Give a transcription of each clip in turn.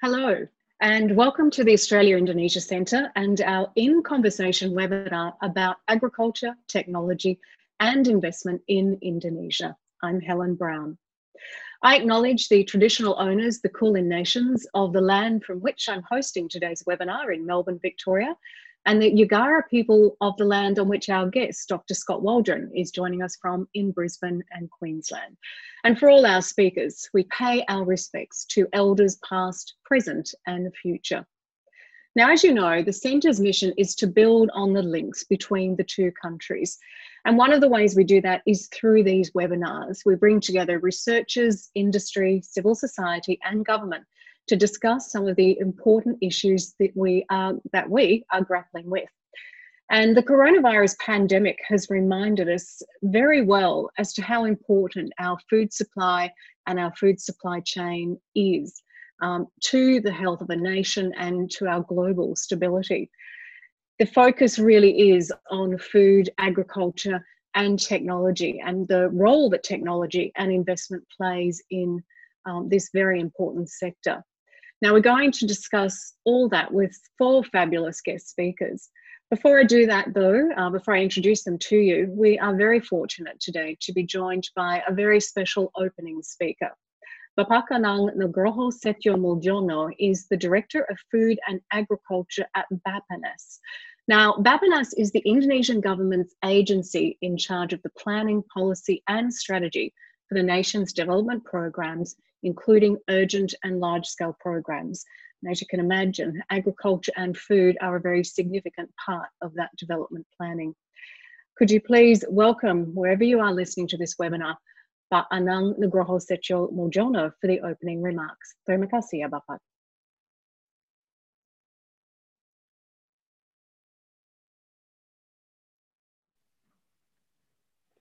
Hello, and welcome to the Australia Indonesia Centre and our In Conversation webinar about agriculture, technology, and investment in Indonesia. I'm Helen Brown. I acknowledge the traditional owners, the Kulin Nations, of the land from which I'm hosting today's webinar in Melbourne, Victoria, and the Yugara people of the land on which our guest, Dr. Scott Waldron, is joining us from in Brisbane and Queensland. And for all our speakers, we pay our respects to elders past, present, and future. Now, as you know, the Centre's mission is to build on the links between the two countries. And one of the ways we do that is through these webinars. We bring together researchers, industry, civil society, and government to discuss some of the important issues that we are, that we are grappling with. And the coronavirus pandemic has reminded us very well as to how important our food supply and our food supply chain is um, to the health of a nation and to our global stability. The focus really is on food, agriculture, and technology, and the role that technology and investment plays in um, this very important sector. Now, we're going to discuss all that with four fabulous guest speakers. Before I do that, though, uh, before I introduce them to you, we are very fortunate today to be joined by a very special opening speaker. Bapak Anang Nugroho Setio Muljono is the Director of Food and Agriculture at Bappenas. Now, Bappenas is the Indonesian government's agency in charge of the planning, policy, and strategy for the nation's development programs including urgent and large scale programs. And as you can imagine, agriculture and food are a very significant part of that development planning. Could you please welcome, wherever you are listening to this webinar, Pak Anang Nugroho Setio Muljono for the opening remarks. Terima kasih Bapak.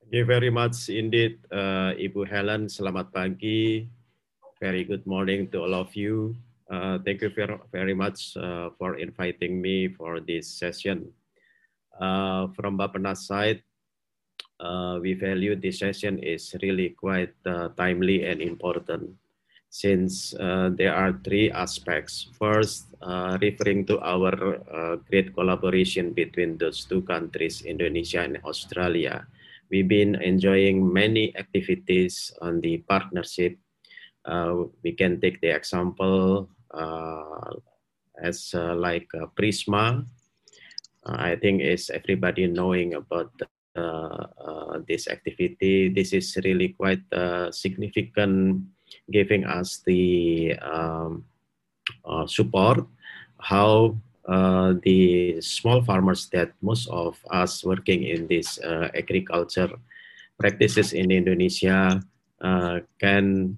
Thank you very much indeed, uh, Ibu Helen. Selamat pagi, very good morning to all of you. Uh, thank you very, very much uh, for inviting me for this session. Uh, from Bappenas side, uh, we value this session is really quite uh, timely and important since uh, there are three aspects. First, referring to our great collaboration between those two countries, Indonesia and Australia. We've been enjoying many activities on the partnership we can take the example uh, as uh, like Prisma. I think is everybody knowing about this activity. This is really quite significant, giving us the um, support how uh, the small farmers that most of us working in this uh, agriculture practices in Indonesia uh, can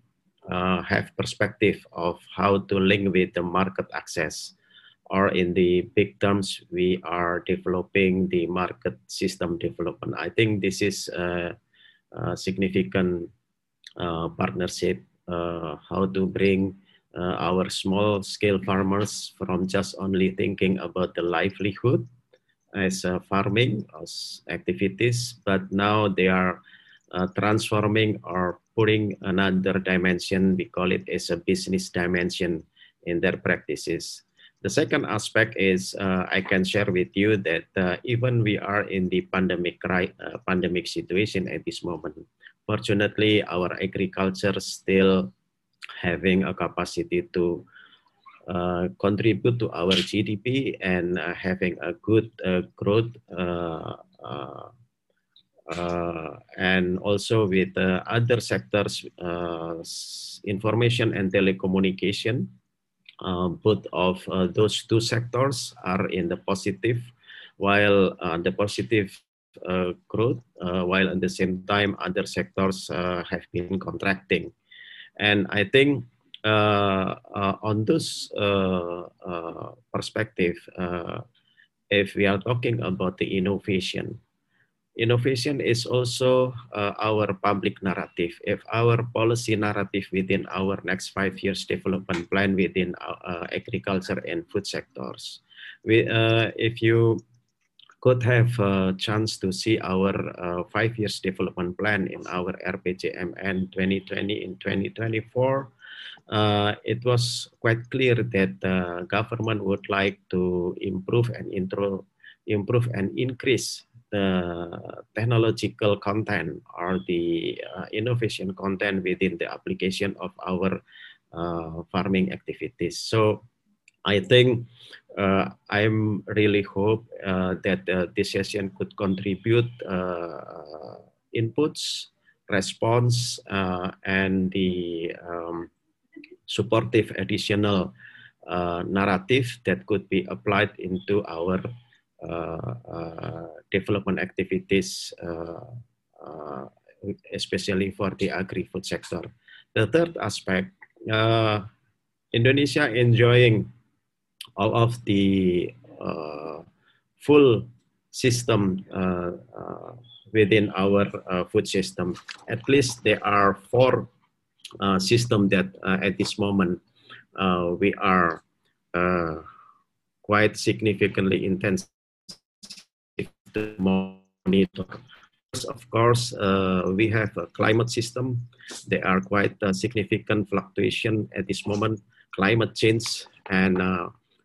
uh, have perspective of how to link with the market access or in the big terms we are developing the market system development. I think this is a, a significant uh, partnership uh, how to bring uh, our small scale farmers from just only thinking about the livelihood as farming as activities but now they are uh, transforming or putting another dimension, we call it as a business dimension in their practices. The second aspect is uh, I can share with you that uh, even we are in the pandemic right, uh, pandemic situation at this moment, fortunately our agriculture still having a capacity to uh, contribute to our GDP and uh, having a good uh, growth uh, and also with uh, other sectors, uh, information and telecommunication. both of those two sectors are in the positive, while the positive uh, growth, uh, while at the same time other sectors uh, have been contracting. And I think on this perspective, if we are talking about the innovation, innovation is also uh, our public narrative. If our policy narrative within our next five years development plan within uh, uh agriculture and food sectors, we, uh, if you could have a chance to see our uh, five years development plan in our RPJMN 2020 in 2024, uh, it was quite clear that the government would like to improve and intro, improve and increase the technological content or the uh, innovation content within the application of our uh, farming activities. So I think uh, I'm really hope uh, that this session could contribute inputs, response, and the um, supportive additional uh, narrative that could be applied into our uh, uh, development activities, especially for the agri-food sector. The third aspect, Indonesia enjoying all of the full system uh, uh, within our uh, food system. At least there are four uh, system that uh, at this moment uh, we are quite significantly intensive to monitor. Of course, we have a climate system. There are quite significant fluctuation at this moment, climate change, and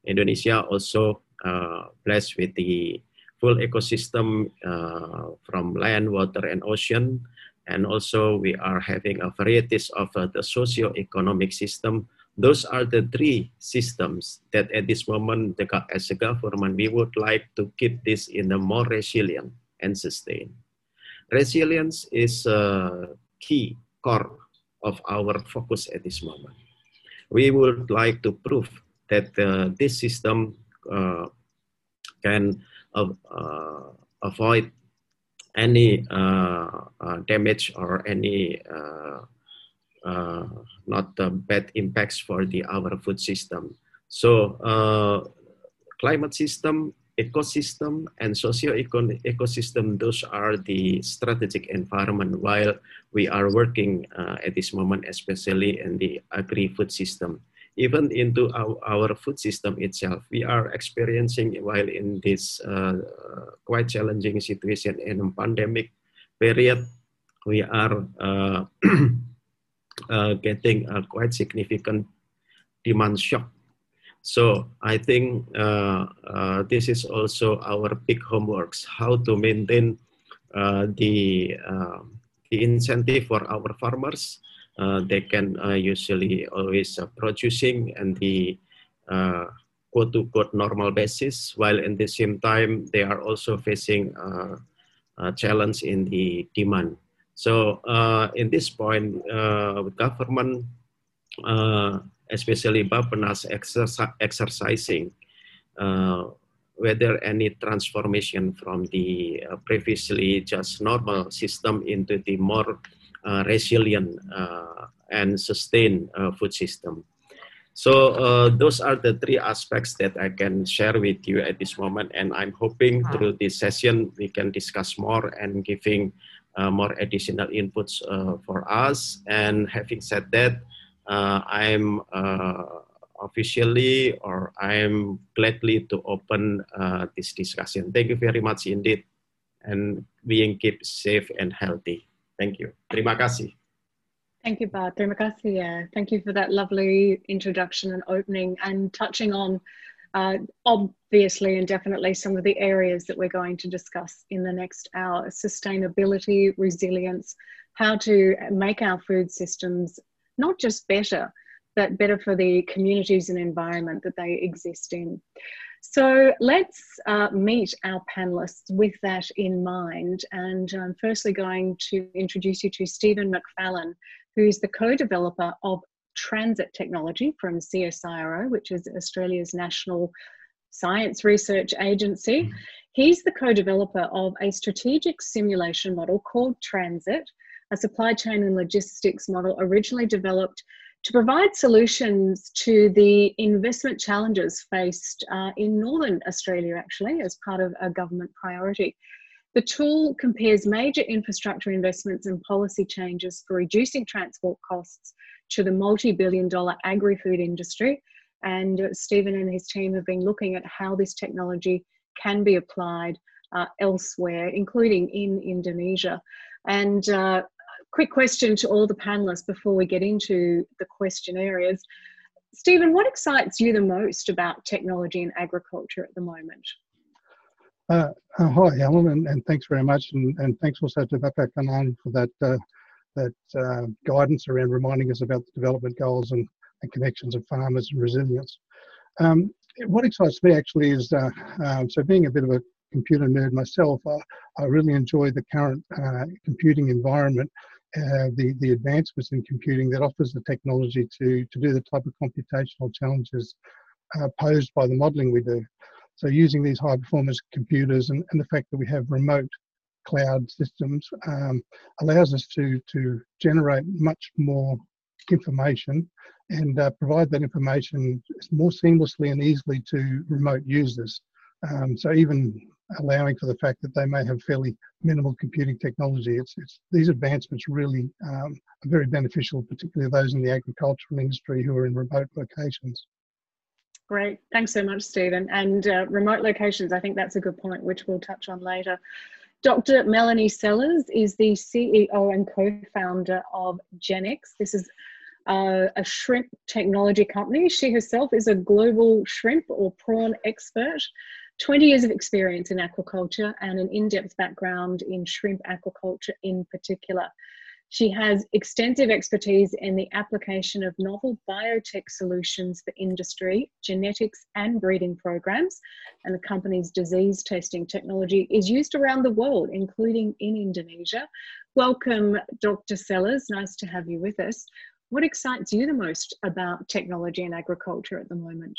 Indonesia also blessed with the full ecosystem uh, from land, water, and ocean and also we are having a varieties of uh, the socio-economic system. Those are the three systems that at this moment, as a government, we would like to keep this in a more resilient and sustain. Resilience is a key core of our focus at this moment. We would like to prove that uh, this system uh, can uh, avoid any uh, uh, damage or any uh, not bad impacts for the our food system. So climate system, ecosystem, and socio-economic ecosystem, those are the strategic environment while we are working at this moment, especially in the agri-food system even into our, our, food system itself. We are experiencing while in this uh, quite challenging situation in a pandemic period, we are uh, uh, getting a quite significant demand shock. So I think uh, uh, this is also our big homeworks, how to maintain uh, the, the incentive for our farmers, uh, they can uh, usually always uh, producing and the quote to quote normal basis, while in the same time they are also facing a challenge in the demand. So in this point, government, especially Bappenas exercising uh, whether any transformation from the uh, previously just normal system into the more uh, resilient uh, and sustain uh, food system. So those are the three aspects that I can share with you at this moment, and I'm hoping through this session we can discuss more and giving Uh, more additional inputs uh, for us. And having said that, uh, I'm officially or I'm gladly to open uh, this discussion. Thank you very much indeed and being keep safe and healthy. Thank you. Terima kasih. Thank you, Bart. Terima kasih. Yeah. Thank you for that lovely introduction and opening and touching on uh, obviously and definitely some of the areas that we're going to discuss in the next hour sustainability, resilience, how to make our food systems not just better, but better for the communities and environment that they exist in. So let's uh, meet our panelists with that in mind. And I'm firstly going to introduce you to Stephen McFallan, who's the co-developer of Transit Technology from CSIRO, which is Australia's national science research agency. Mm-hmm. He's the co-developer of a strategic simulation model called Transit, a supply chain and logistics model originally developed to provide solutions to the investment challenges faced uh, in Northern Australia, actually, as part of a government priority. The tool compares major infrastructure investments and policy changes for reducing transport costs to the multi billion dollar agri food industry. And Stephen and his team have been looking at how this technology can be applied uh, elsewhere, including in Indonesia. And uh, quick question to all the panelists before we get into the question areas. Stephen, what excites you the most about technology in agriculture at the moment? Uh, hi, Helen, and, and, thanks very much, and, and thanks also to Bapak Anang for that uh, that uh, guidance around reminding us about the development goals and, and connections of farmers and resilience. Um, what excites me actually is uh, um, so being a bit of a computer nerd myself, I really enjoy the current uh, computing environment. the the advancements in computing that offers the technology to to do the type of computational challenges posed by the modelling we do. So using these high performance computers and, and the fact that we have remote cloud systems um, allows us to, to generate much more information and uh, provide that information more seamlessly and easily to remote users. Um, so even allowing for the fact that they may have fairly minimal computing technology, it's, it's these advancements really um, are very beneficial, particularly those in the agricultural industry who are in remote locations. Great. Thanks so much, Stephen. And uh, remote locations, I think that's a good point, which we'll touch on later. Dr. Melony Sellars is the CEO and co founder of Genics. This is uh, a shrimp technology company. She herself is a global shrimp or prawn expert, 20 years of experience in aquaculture, and an in depth background in shrimp aquaculture in particular. She has extensive expertise in the application of novel biotech solutions for industry, genetics, and breeding programs. And the company's disease testing technology is used around the world, including in Indonesia. Welcome, Dr. Sellars. Nice to have you with us. What excites you the most about technology and agriculture at the moment?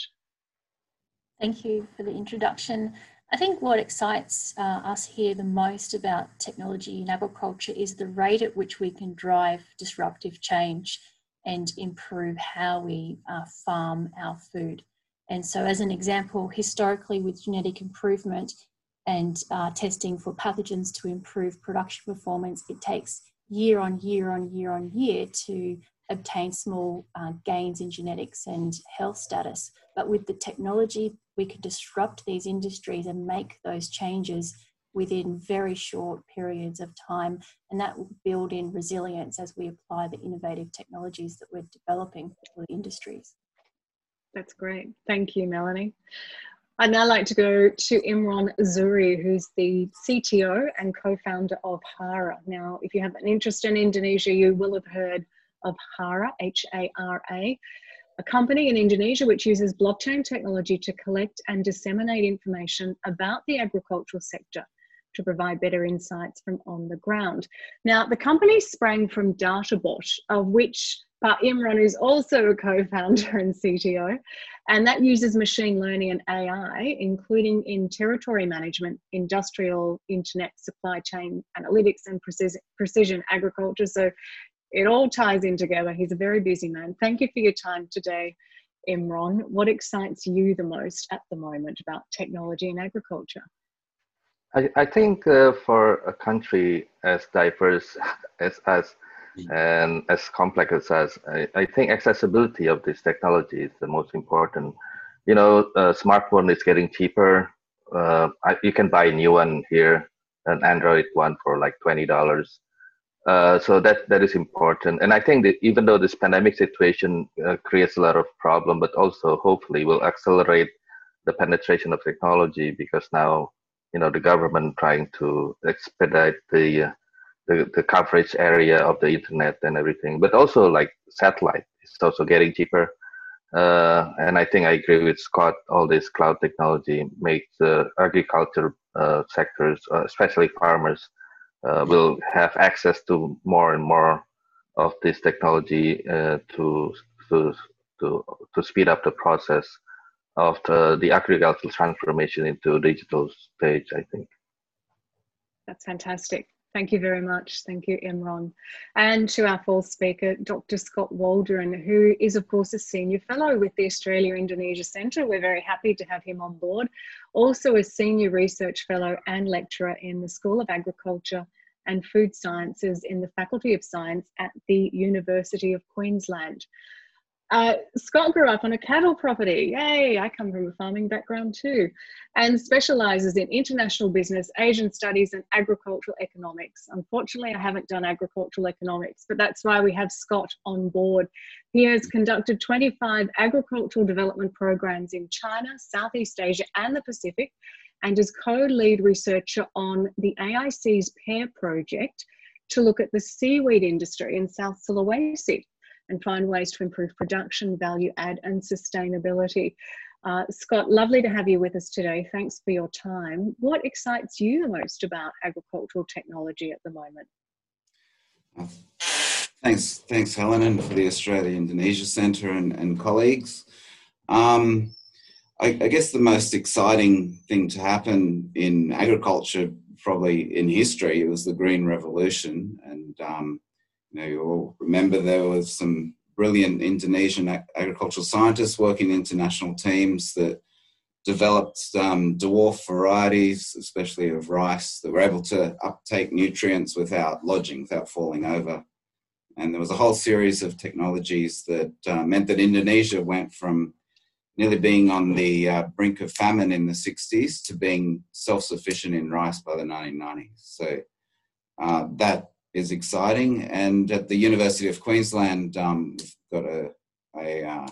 Thank you for the introduction. I think what excites uh, us here the most about technology in agriculture is the rate at which we can drive disruptive change and improve how we uh, farm our food. And so, as an example, historically, with genetic improvement and uh, testing for pathogens to improve production performance, it takes year on year on year on year to obtain small uh, gains in genetics and health status. But with the technology, we can disrupt these industries and make those changes within very short periods of time. And that will build in resilience as we apply the innovative technologies that we're developing for the industries. That's great. Thank you, Melony. I'd now like to go to Imron Zuhri, who's the CTO and co founder of HARA. Now, if you have an interest in Indonesia, you will have heard of HARA, H A R A, a company in Indonesia which uses blockchain technology to collect and disseminate information about the agricultural sector to provide better insights from on the ground. Now, the company sprang from Dattabot, of which uh, Imron is also a co-founder and CTO, and that uses machine learning and AI, including in territory management, industrial, internet, supply chain analytics, and precision agriculture. So it all ties in together. He's a very busy man. Thank you for your time today, Imron. What excites you the most at the moment about technology and agriculture? I, I think uh, for a country as diverse as us and as complex as us, I, I, think accessibility of this technology is the most important. You know, a smartphone is getting cheaper. Uh, I, you can buy a new one here, an Android one for like twenty dollars. Uh, so that that is important, and I think that even though this pandemic situation uh, creates a lot of problem, but also hopefully will accelerate the penetration of technology because now you know the government trying to expedite the uh, the, the coverage area of the internet and everything, but also like satellite is also getting cheaper. Uh, and I think I agree with Scott. All this cloud technology makes the agriculture uh, sectors, especially farmers, will have access to more and more of this technology uh, to, to, to, to speed up the process of the, the agricultural transformation into digital stage, I think. That's fantastic. Thank you very much. Thank you, Imron. And to our fourth speaker, Dr. Scott Waldron, who is, of course, a senior fellow with the Australia Indonesia Centre. We're very happy to have him on board. Also, a senior research fellow and lecturer in the School of Agriculture and Food Sciences in the Faculty of Science at the University of Queensland. Uh, Scott grew up on a cattle property. Yay, I come from a farming background too, and specializes in international business, Asian studies, and agricultural economics. Unfortunately, I haven't done agricultural economics, but that's why we have Scott on board. He has conducted 25 agricultural development programs in China, Southeast Asia, and the Pacific, and is co lead researcher on the AIC's PAIR project to look at the seaweed industry in South Sulawesi and find ways to improve production, value add, and sustainability. Uh, Scott, lovely to have you with us today. Thanks for your time. What excites you the most about agricultural technology at the moment? thanks, thanks, Helen, and for the Australia Indonesia Centre and, and colleagues. Um, I, I, guess the most exciting thing to happen in agriculture, probably in history, was the Green Revolution, and um, you know, you all remember there was some brilliant Indonesian agricultural scientists working in international teams that developed um, dwarf varieties, especially of rice, that were able to uptake nutrients without lodging, without falling over. And there was a whole series of technologies that uh, meant that Indonesia went from nearly being on the uh, brink of famine in the 60s to being self sufficient in rice by the 1990s. So uh, that is exciting. And at the University of Queensland, um, we've got a, a, uh,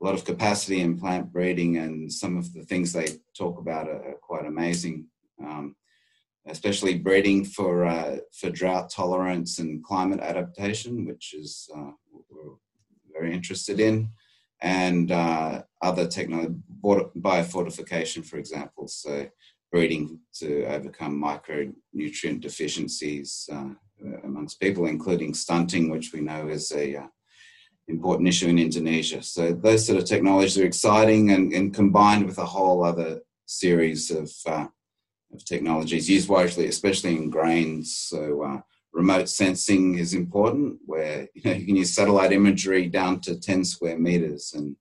lot of capacity in plant breeding, and some of the things they talk about are, quite amazing. Um, especially breeding for uh, for drought tolerance and climate adaptation, which is uh, we're very interested in, and uh, other technology, biofortification, for example. So breeding to overcome micronutrient deficiencies uh, amongst people, including stunting, which we know is a uh, important issue in Indonesia. So those sort of technologies are exciting and, and combined with a whole other series of, uh, of technologies used widely, especially in grains. So uh, remote sensing is important, where you, know, you can use satellite imagery down to 10 square meters and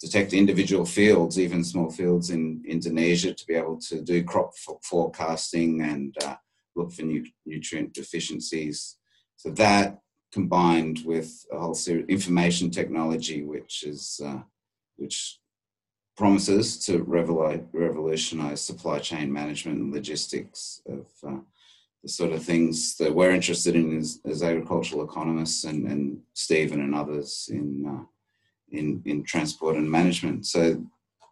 detect individual fields, even small fields in Indonesia, to be able to do crop forecasting and uh, look for nu- nutrient deficiencies. So that combined with a whole series information technology, which is uh, which promises to revolutionize supply chain management and logistics of uh, the sort of things that we're interested in as, as agricultural economists and, and Stephen and others in, uh, in, in transport and management. So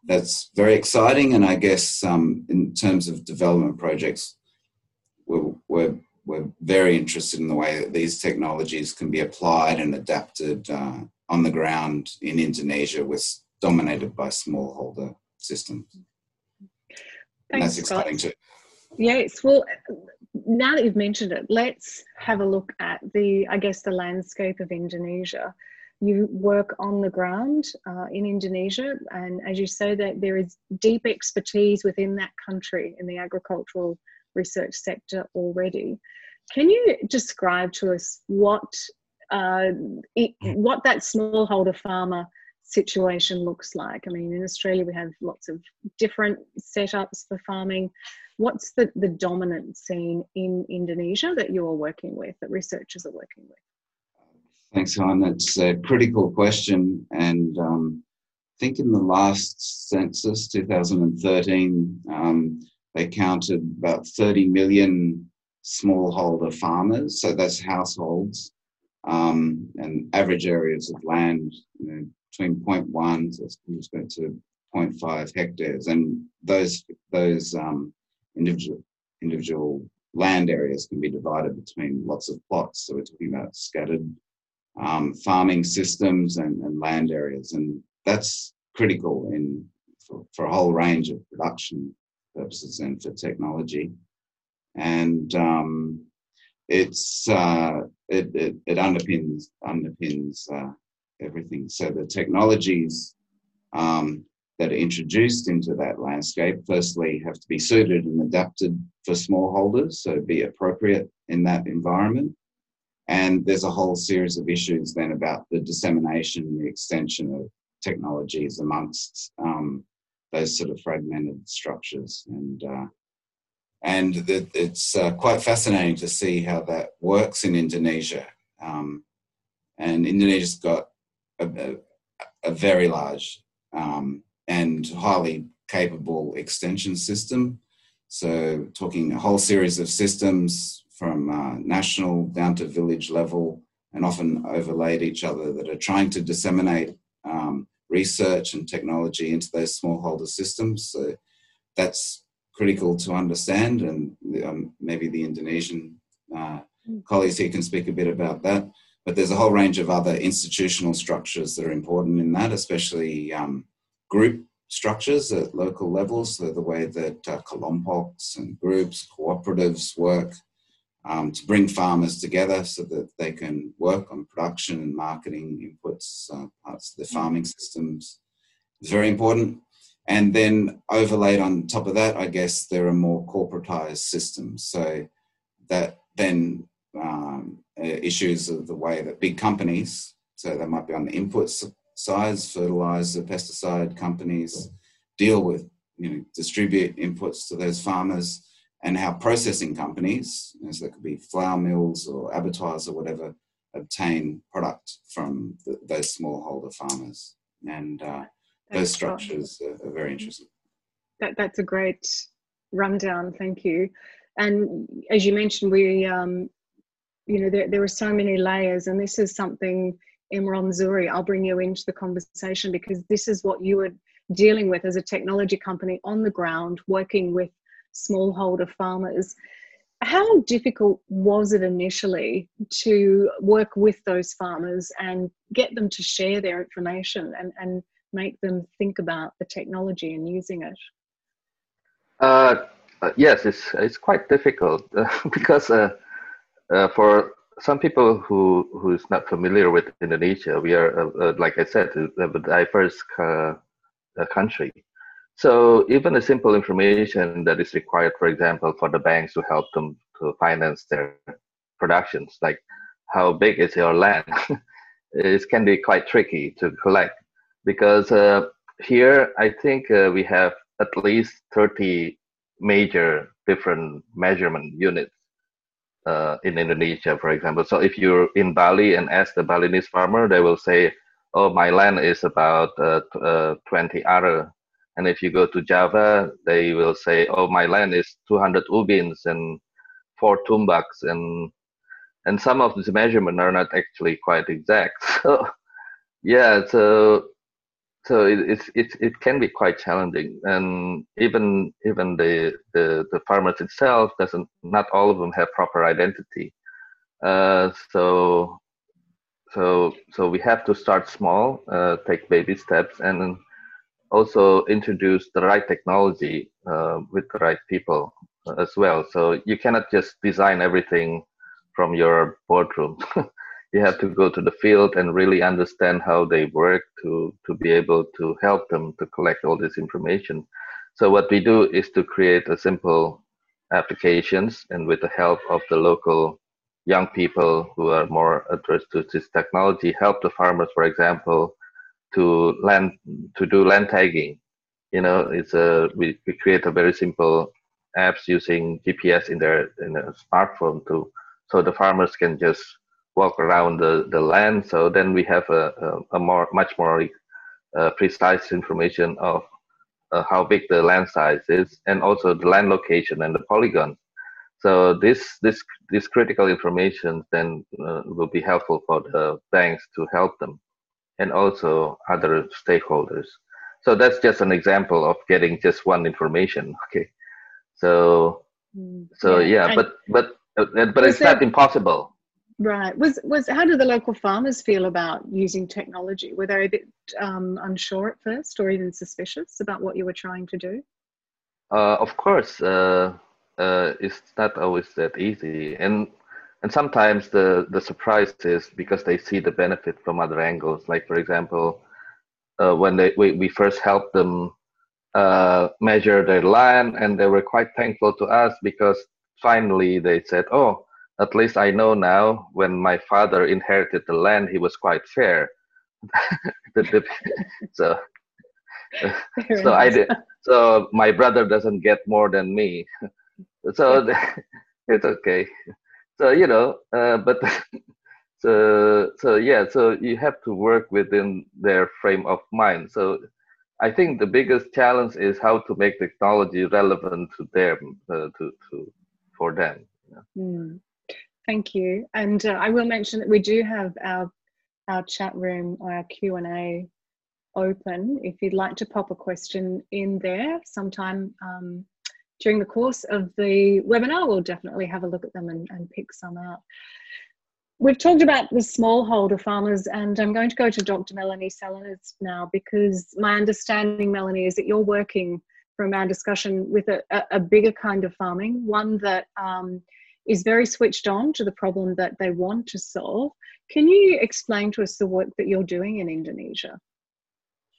that's very exciting. And I guess um, in terms of development projects, we're, we're, we're very interested in the way that these technologies can be applied and adapted uh, on the ground in Indonesia, was dominated by smallholder systems. Thanks, that's exciting Scott. too. Yes, well, now that you've mentioned it, let's have a look at the, I guess, the landscape of Indonesia. You work on the ground uh, in Indonesia, and as you say, that there is deep expertise within that country in the agricultural research sector already. Can you describe to us what uh, it, what that smallholder farmer situation looks like? I mean, in Australia we have lots of different setups for farming. What's the, the dominant scene in Indonesia that you are working with, that researchers are working with? Thanks, Helen. It's a critical question, and um, I think in the last census, 2013, um, they counted about 30 million smallholder farmers, so that's households, um, and average areas of land you know, between 0.1 to, to 0.5 hectares, and those those um, individual individual land areas can be divided between lots of plots. So we're talking about scattered um, farming systems and, and, land areas, and that's critical in for, for, a whole range of production purposes and for technology. And um, it's uh, it, it, it, underpins underpins uh, everything. So the technologies um, that are introduced into that landscape, firstly, have to be suited and adapted for smallholders, so be appropriate in that environment. And there's a whole series of issues then about the dissemination and the extension of technologies amongst um, those sort of fragmented structures. And uh, and it's uh, quite fascinating to see how that works in Indonesia. Um, and Indonesia's got a, a, a very large um, and highly capable extension system. So, talking a whole series of systems from uh, national down to village level and often overlaid each other that are trying to disseminate um, research and technology into those smallholder systems. So, that's critical to understand, and um, maybe the Indonesian uh, mm. colleagues here can speak a bit about that. But there's a whole range of other institutional structures that are important in that, especially um, group structures at local levels, so the way that uh, kelompoks and groups, cooperatives work um, to bring farmers together so that they can work on production and marketing inputs, uh, parts of the farming systems. It's very important. And then overlaid on top of that, I guess there are more corporatized systems. So that then um, issues of the way that big companies, so they might be on the input sides, fertilizer, pesticide companies deal with, you know, distribute inputs to those farmers, and how processing companies, you know, so that could be flour mills or abattoirs or whatever, obtain product from the, those smallholder farmers. And uh, those structures are, are very interesting. That, that's a great rundown. Thank you. And as you mentioned, we, um, you know, there, there are so many layers, and this is something, Imron Zuhri, I'll bring you into the conversation because this is what you were dealing with as a technology company on the ground, working with smallholder farmers. How difficult was it initially to work with those farmers and get them to share their information and, and make them think about the technology and using it? Uh, uh, yes, it's it's quite difficult uh, because uh, uh, for some people who who is not familiar with Indonesia, we are uh, like I said, a diverse country. So even a simple information that is required, for example, for the banks to help them to finance their productions, like how big is your land, it can be quite tricky to collect because here I think we have at least 30 major different measurement units uh, in Indonesia, for example. So if you're in Bali and ask the Balinese farmer, they will say, "Oh, my land is about uh, uh, 20 ara." And if you go to Java, they will say, "Oh, my land is 200 ubins and four tumbaks." And and some of these measurements are not actually quite exact. So yeah, so so it, it, it can be quite challenging and even even the, the the farmers itself doesn't not all of them have proper identity uh, so so so we have to start small uh, take baby steps and also introduce the right technology uh, with the right people as well. So you cannot just design everything from your boardroom. You have to go to the field and really understand how they work to to be able to help them to collect all this information. So what we do is to create a simple applications and with the help of the local young people who are more addressed to this technology help the farmers for example to land to do land tagging you know it's a we, we create a very simple apps using gps in their in a smartphone to so the farmers can just walk around the, the land. So then we have a, a, a more much more uh, precise information of uh, how big the land size is, and also the land location and the polygon. So this this this critical information then uh, will be helpful for the banks to help them, and also other stakeholders. So that's just an example of getting just one information. Okay, so mm, so yeah, yeah but but uh, but it's not impossible Right. Was was how do the local farmers feel about using technology? Were they a bit um, unsure at first, or even suspicious about what you were trying to do? Uh, of course, uh, uh, it's not always that easy, and and sometimes the the surprise is because they see the benefit from other angles. Like for example, uh, when they we, we first helped them uh, measure their land, and they were quite thankful to us because finally they said, "Oh." at least I know now when my father inherited the land, he was quite fair. so, so I did. So my brother doesn't get more than me. So it's okay. So you know, uh, but So, so yeah, so you have to work within their frame of mind. So I think the biggest challenge is how to make technology relevant to them, uh, to, to for them. Mm. Thank you. And uh, I will mention that we do have our our chat room or our Q and A open. If you'd like to pop a question in there sometime um, during the course of the webinar, we'll definitely have a look at them and, and pick some out. We've talked about the smallholder farmers, and I'm going to go to Dr. Melony Salinas now because my understanding, Melony, is that you're working from our discussion with a, a bigger kind of farming, one that um, is very switched on to the problem that they want to solve. Can you explain to us the work that you're doing in Indonesia?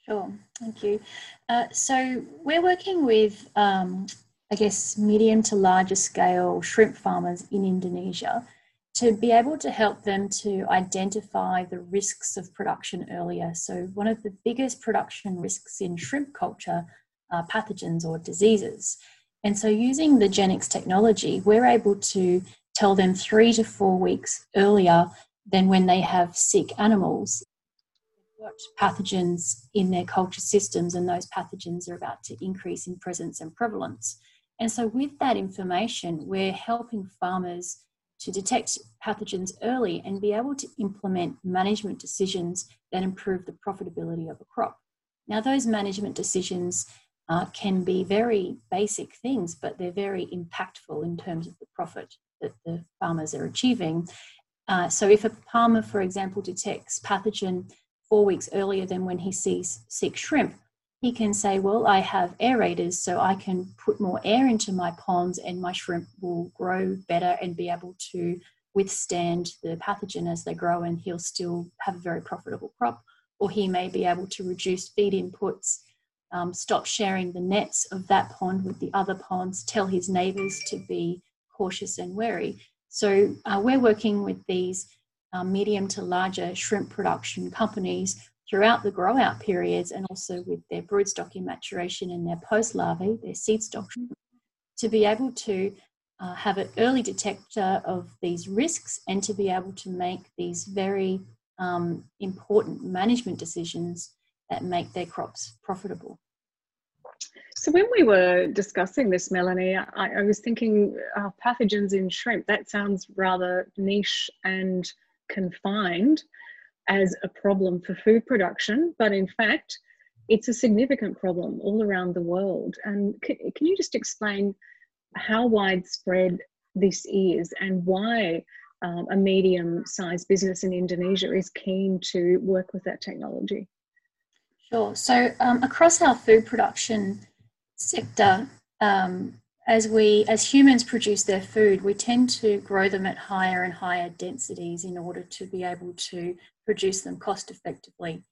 Sure, thank you. Uh, so we're working with, um, I guess, medium to larger scale shrimp farmers in Indonesia to be able to help them to identify the risks of production earlier. So, one of the biggest production risks in shrimp culture are pathogens or diseases. And so, using the Genics technology, we're able to tell them three to four weeks earlier than when they have sick animals what pathogens in their culture systems, and those pathogens are about to increase in presence and prevalence. And so, with that information, we're helping farmers to detect pathogens early and be able to implement management decisions that improve the profitability of a crop. Now, those management decisions uh, can be very basic things, but they're very impactful in terms of the profit that the farmers are achieving. Uh, so, if a farmer, for example, detects pathogen four weeks earlier than when he sees sick shrimp, he can say, Well, I have aerators, so I can put more air into my ponds and my shrimp will grow better and be able to withstand the pathogen as they grow, and he'll still have a very profitable crop. Or he may be able to reduce feed inputs, um, stop sharing the nets of that pond with the other ponds, tell his neighbors to be cautious and wary. So, uh, we're working with these um, medium to larger shrimp production companies throughout the grow out periods and also with their broodstock maturation and their post larvae, their seed stock, to be able to uh, have an early detector of these risks and to be able to make these very um, important management decisions that make their crops profitable. So when we were discussing this, Melony, I, I was thinking uh, pathogens in shrimp. That sounds rather niche and confined as a problem for food production, but in fact, it's a significant problem all around the world. And can, can you just explain how widespread this is and why um, a medium sized business in Indonesia is keen to work with that technology? Sure. So, um, across our food production sector, um, as we as humans produce their food we tend to grow them at higher and higher densities in order to be able to produce them cost effectively.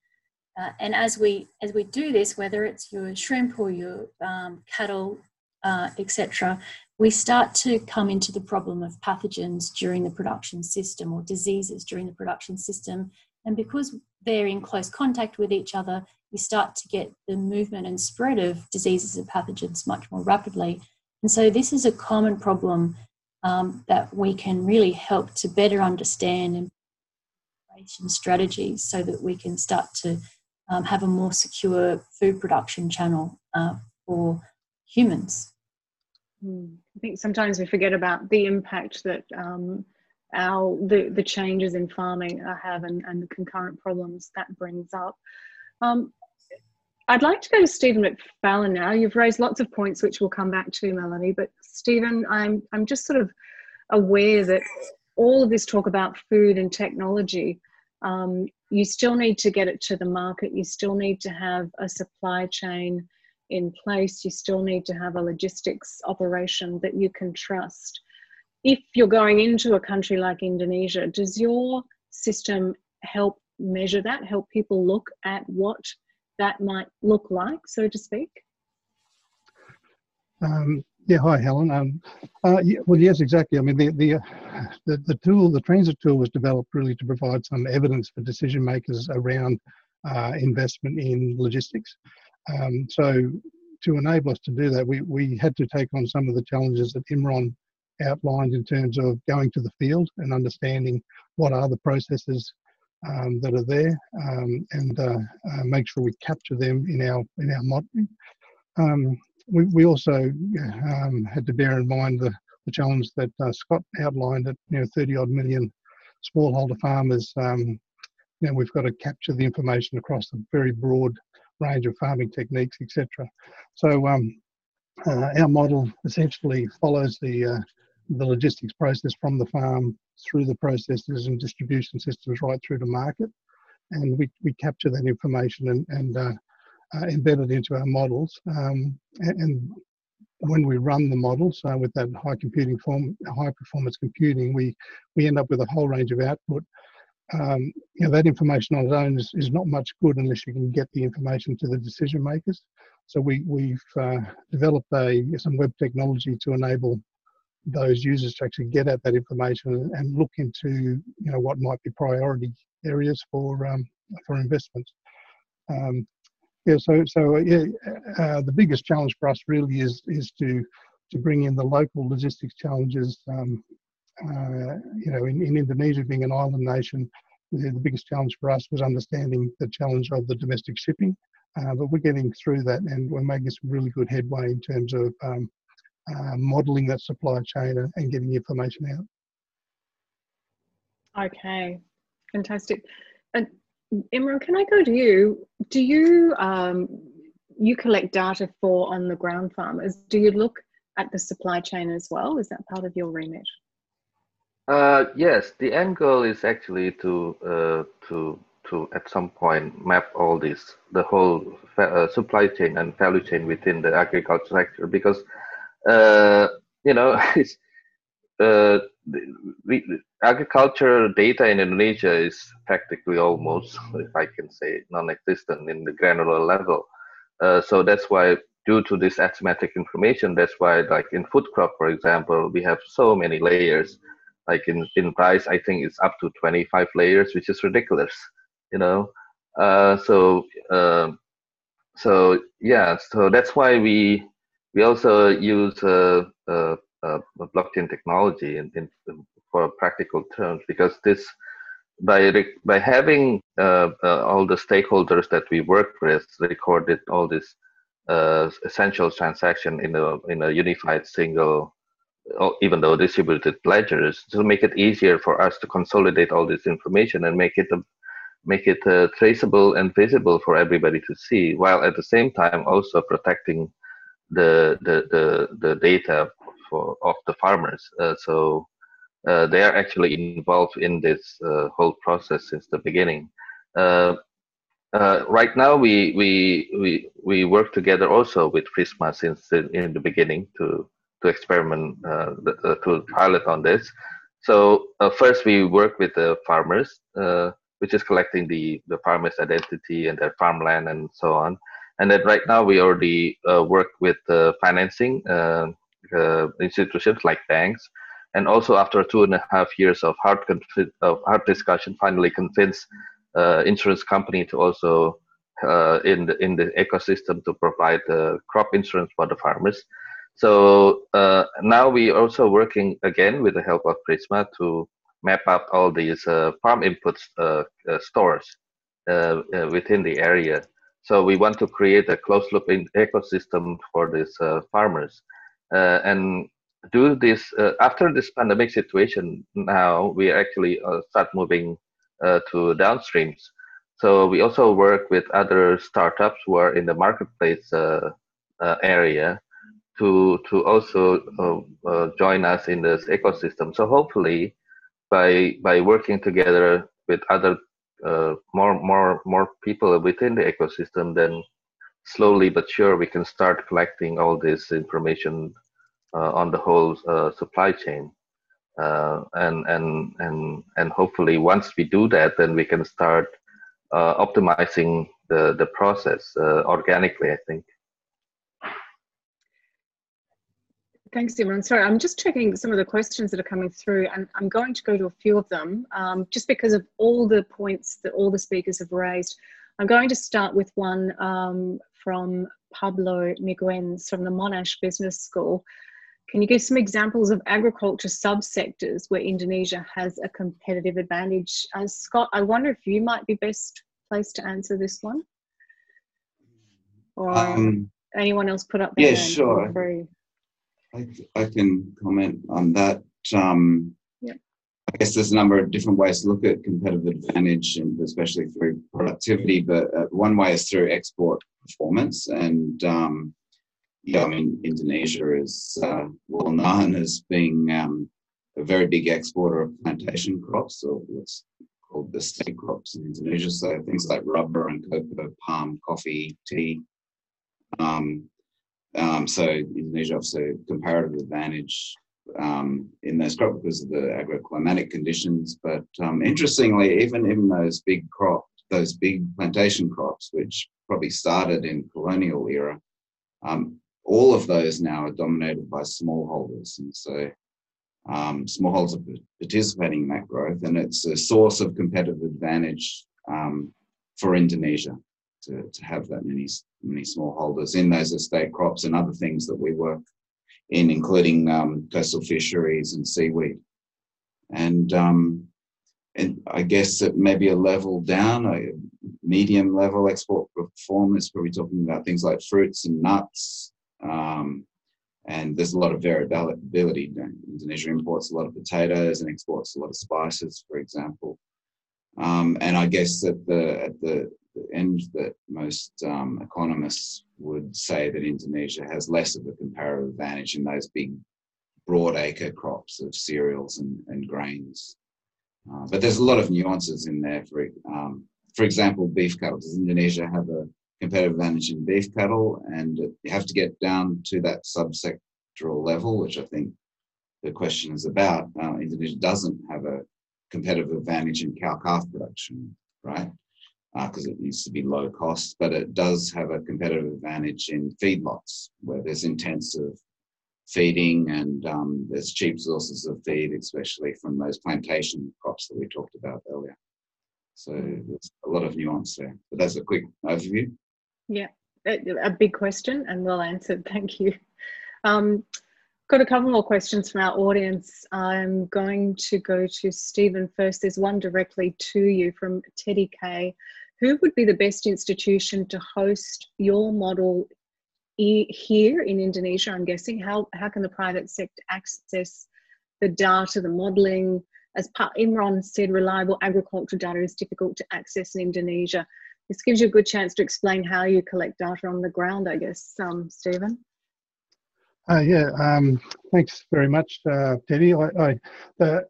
Uh, and as we as we do this whether it's your shrimp or your um, cattle uh, etc we start to come into the problem of pathogens during the production system or diseases during the production system. And because they're in close contact with each other you start to get the movement and spread of diseases and pathogens much more rapidly and so this is a common problem um, that we can really help to better understand and strategies so that we can start to um, have a more secure food production channel uh, for humans. Hmm. I think sometimes we forget about the impact that um, our the, the changes in farming have and, and the concurrent problems that brings up. Um, I'd like to go to Stephen McFarlane now. You've raised lots of points which we'll come back to, Melony. But Stephen, I'm I'm just sort of aware that all of this talk about food and technology, um, you still need to get it to the market. You still need to have a supply chain in place. You still need to have a logistics operation that you can trust. If you're going into a country like Indonesia, does your system help measure that? Help people look at what that might look like, so to speak? Um, yeah, hi, Helen. Um, uh, yeah, well, yes, exactly. I mean, the, the, uh, the, the, tool, the transit tool was developed really to provide some evidence for decision makers around uh, investment in logistics. Um, so to enable us to do that, we, we had to take on some of the challenges that Imron outlined in terms of going to the field and understanding what are the processes um, that are there um, and uh, uh, make sure we capture them in our in our modelling. Um, we, we also um, had to bear in mind the, the challenge that uh, Scott outlined that you know 30 odd million smallholder farmers. Um, you know, we've got to capture the information across a very broad range of farming techniques, etc. So um, uh, our model essentially follows the uh, the logistics process from the farm through the processes and distribution systems right through to market. And we, we capture that information and, and uh, uh, embed it into our models. Um, and, and, when we run the models uh, with that high computing form, high performance computing, we, we end up with a whole range of output. Um, you know, that information on its own is, is not much good unless you can get the information to the decision makers. So we, we've uh, developed a, some web technology to enable those users to actually get at that information and look into you know what might be priority areas for um, for investment. Um, yeah, so so uh, yeah, uh, the biggest challenge for us really is is to to bring in the local logistics challenges. Um, uh, you know, in, in Indonesia being an island nation, the, the, biggest challenge for us was understanding the challenge of the domestic shipping. Uh, but we're getting through that, and we're making some really good headway in terms of um, uh, modeling that supply chain and, and getting information out. Okay, fantastic. And Imron, can I go to you? Do you um, you collect data for on the ground farmers? Do you look at the supply chain as well? Is that part of your remit? Uh, yes, the end goal is actually to uh, to to at some point map all this the whole uh, supply chain and value chain within the agriculture sector because uh, you know, uh, we, agriculture data in Indonesia is practically almost, if I can say, non-existent in the granular level. Uh, so that's why, due to this asymmetric information, that's why, like in food crop, for example, we have so many layers. Like in in rice, I think it's up to 25 layers, which is ridiculous. You know, uh, so uh, so yeah, so that's why we we also use uh, uh, uh, blockchain technology in, in, for practical terms because this by by having uh, uh, all the stakeholders that we work with recorded all this uh, essential transaction in a in a unified single even though distributed ledgers to make it easier for us to consolidate all this information and make it a, make it traceable and visible for everybody to see while at the same time also protecting the the the, the data for of the farmers. Uh, so uh, they are actually involved in this uh, whole process since the beginning. Uh, uh, right now, we we we we work together also with Prisma since the, in the beginning to to experiment uh, the, to pilot on this. So first, we work with the farmers, which is collecting the the farmers' identity and their farmland and so on and then right now we already uh, work with uh, financing uh, uh, institutions like banks, and also after two and a half years of hard of hard discussion, finally convinced uh, insurance company to also uh, in the in the ecosystem to provide crop insurance for the farmers. So now we also working again with the help of Prisma to map out all these farm inputs stores within the area so we want to create a closed loop ecosystem for these uh, farmers uh, and do this uh, after this pandemic situation. Now we actually uh, start moving uh, to downstreams. So we also work with other startups who are in the marketplace uh, area to to also join us in this ecosystem. So hopefully, by by working together with other uh, more more more people within the ecosystem, then slowly but sure we can start collecting all this information uh, on the whole uh, supply chain. Uh, and and and and hopefully once we do that, then we can start uh, optimizing the the process uh, organically. I think. Thanks, Imron. Sorry, I'm just checking some of the questions that are coming through, and I'm going to go to a few of them um, just because of all the points that all the speakers have raised. I'm going to start with one um, from Pablo Miguens from the Monash Business School. can you give some examples of agriculture subsectors where Indonesia has a competitive advantage? Uh, Scott, I wonder if you might be best placed to answer this one, or um, anyone else put up their yeah, sure. I, I can comment on that. Um, yeah. I guess there's a number of different ways to look at competitive advantage, and especially through productivity. But uh, one way is through export performance, and um, yeah, I mean Indonesia is uh, well known as being um, a very big exporter of plantation crops, or what's called the state crops in Indonesia. So things like rubber and cocoa, palm, coffee, tea. Um, um, so Indonesia obviously a comparative advantage um, in those crops because of the agroclimatic conditions. But um, interestingly, even even those big crops, those big plantation crops, which probably started in colonial era, um, all of those now are dominated by smallholders, and so um, smallholders are participating in that growth, and it's a source of competitive advantage um, for Indonesia to, to have that many many smallholders in those estate crops and other things that we work in, including um, coastal fisheries and seaweed. And um, and I guess at maybe a level down, a medium level export performance, probably talking about things like fruits and nuts. Um, and there's a lot of variability. Indonesia imports a lot of potatoes and exports a lot of spices, for example. Um, and I guess at the at the end that most um, economists would say that Indonesia has less of a comparative advantage in those big broad acre crops of cereals and, and grains. Uh, but there's a lot of nuances in there. For, um, for example, beef cattle. Does Indonesia have a competitive advantage in beef cattle? And you have to get down to that subsectoral level, which I think the question is about. Uh, Indonesia doesn't have a competitive advantage in cow calf production, right? Because uh, it needs to be low cost, but it does have a competitive advantage in feedlots where there's intensive feeding and um, there's cheap sources of feed, especially from those plantation crops that we talked about earlier. So there's a lot of nuance there, but that's a quick overview. Yeah, a big question and well answered. Thank you. Um, got a couple more questions from our audience. I'm going to go to Stephen first. There's one directly to you from Teddy K who would be the best institution to host your model here in Indonesia? I'm guessing. How, how can the private sector access the data, the modeling? As Imron said, reliable agricultural data is difficult to access in Indonesia. This gives you a good chance to explain how you collect data on the ground, I guess, um, Stephen. Uh, yeah, um, thanks very much, uh, Teddy. I, I, the,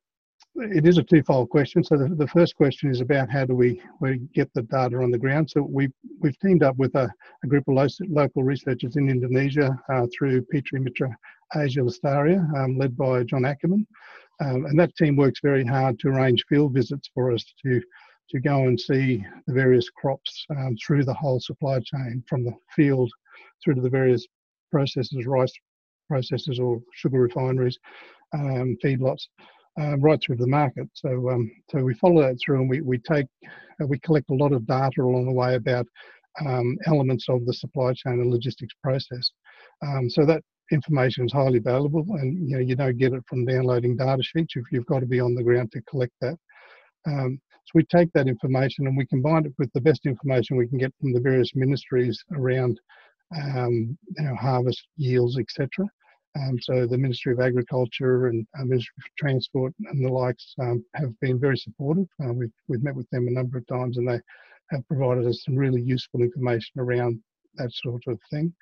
it is a twofold question. So the, the first question is about how do we, we get the data on the ground. So we, we've teamed up with a, a group of lo- local researchers in Indonesia uh, through Petri Mitra Asia Lestari, um, led by John Ackerman. Um, and that team works very hard to arrange field visits for us to, to go and see the various crops um, through the whole supply chain from the field through to the various processors, rice processors or sugar refineries, um, feedlots uh, right through the market. So, um, so we follow that through, and we we take uh, we collect a lot of data along the way about um, elements of the supply chain and logistics process. Um, so that information is highly valuable, and you know you don't get it from downloading data sheets. You've, you've got to be on the ground to collect that. Um, so we take that information and we combine it with the best information we can get from the various ministries around um, you know, harvest yields, etc. Um, so the Ministry of Agriculture and uh, Ministry of Transport and the likes um, have been very supportive. Uh, we've, we've met with them a number of times and they have provided us some really useful information around that sort of thing.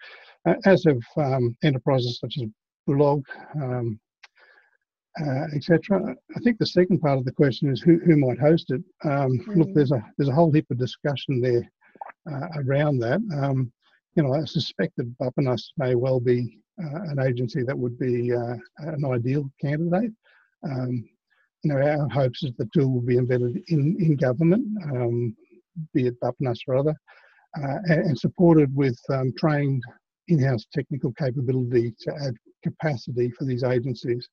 Uh, as have um, enterprises such as Bulog, um, uh, etc. I think the second part of the question is who, who might host it. Mm. Look, there's a there's a whole heap of discussion there uh, around that. You know, I suspect that Bappenas may well be uh, an agency that would be uh, an ideal candidate. Um, you know, our hopes is the tool will be embedded in, in government, um, be it Bappenas or other, uh, and, and, supported with um, trained in-house technical capability to add capacity for these agencies.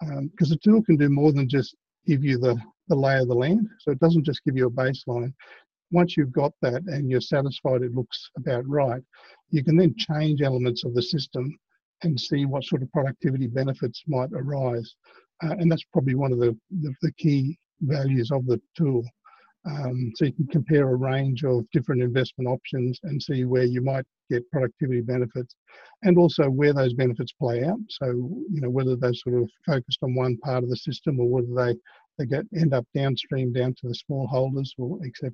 Because um, the tool can do more than just give you the, the lay of the land. So it doesn't just give you a baseline. Once you've got that and you're satisfied it looks about right, you can then change elements of the system and see what sort of productivity benefits might arise. Uh, and that's probably one of the, the, the key values of the tool. Um, so you can compare a range of different investment options and see where you might get productivity benefits and also where those benefits play out. So, you know, whether they're sort of focused on one part of the system or whether they, they get end up downstream down to the small holders or etc.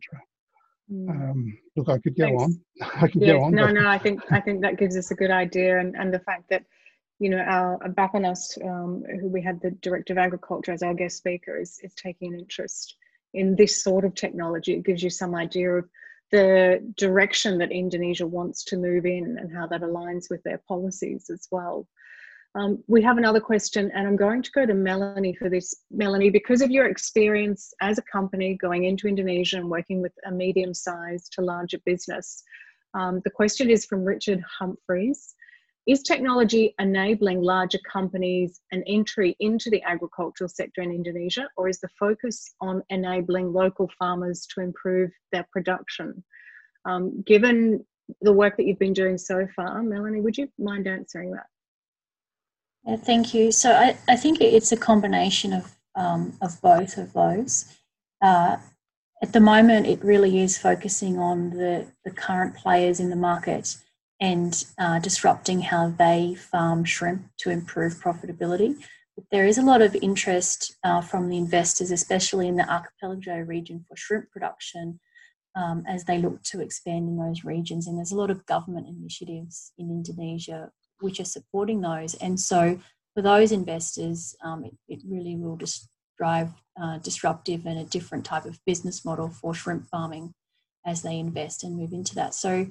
Mm. Um, look, I could go Thanks. on. I could go on. No, no, I think I think that gives us a good idea, and and the fact that you know our Bappenas, um, who we had the director of agriculture as our guest speaker, is is taking an interest in this sort of technology. It gives you some idea of the direction that Indonesia wants to move in and how that aligns with their policies as well. Um, we have another question, and I'm going to go to Melony for this. Melony, because of your experience as a company going into Indonesia and working with a medium sized to larger business, um, the question is from Richard Humphreys. Is technology enabling larger companies an entry into the agricultural sector in Indonesia, or is the focus on enabling local farmers to improve their production? Um, given the work that you've been doing so far, Melony, would you mind answering that? Yeah, thank you. So I, I think it's a combination of, um, of both of those. Uh, at the moment, it really is focusing on the, the current players in the market and uh, disrupting how they farm shrimp to improve profitability. But there is a lot of interest uh, from the investors, especially in the archipelago region, for shrimp production um, as they look to expand in those regions. And there's a lot of government initiatives in Indonesia which are supporting those. And so for those investors, um, it, it, really will just drive uh, disruptive and a different type of business model for shrimp farming as they invest and move into that. So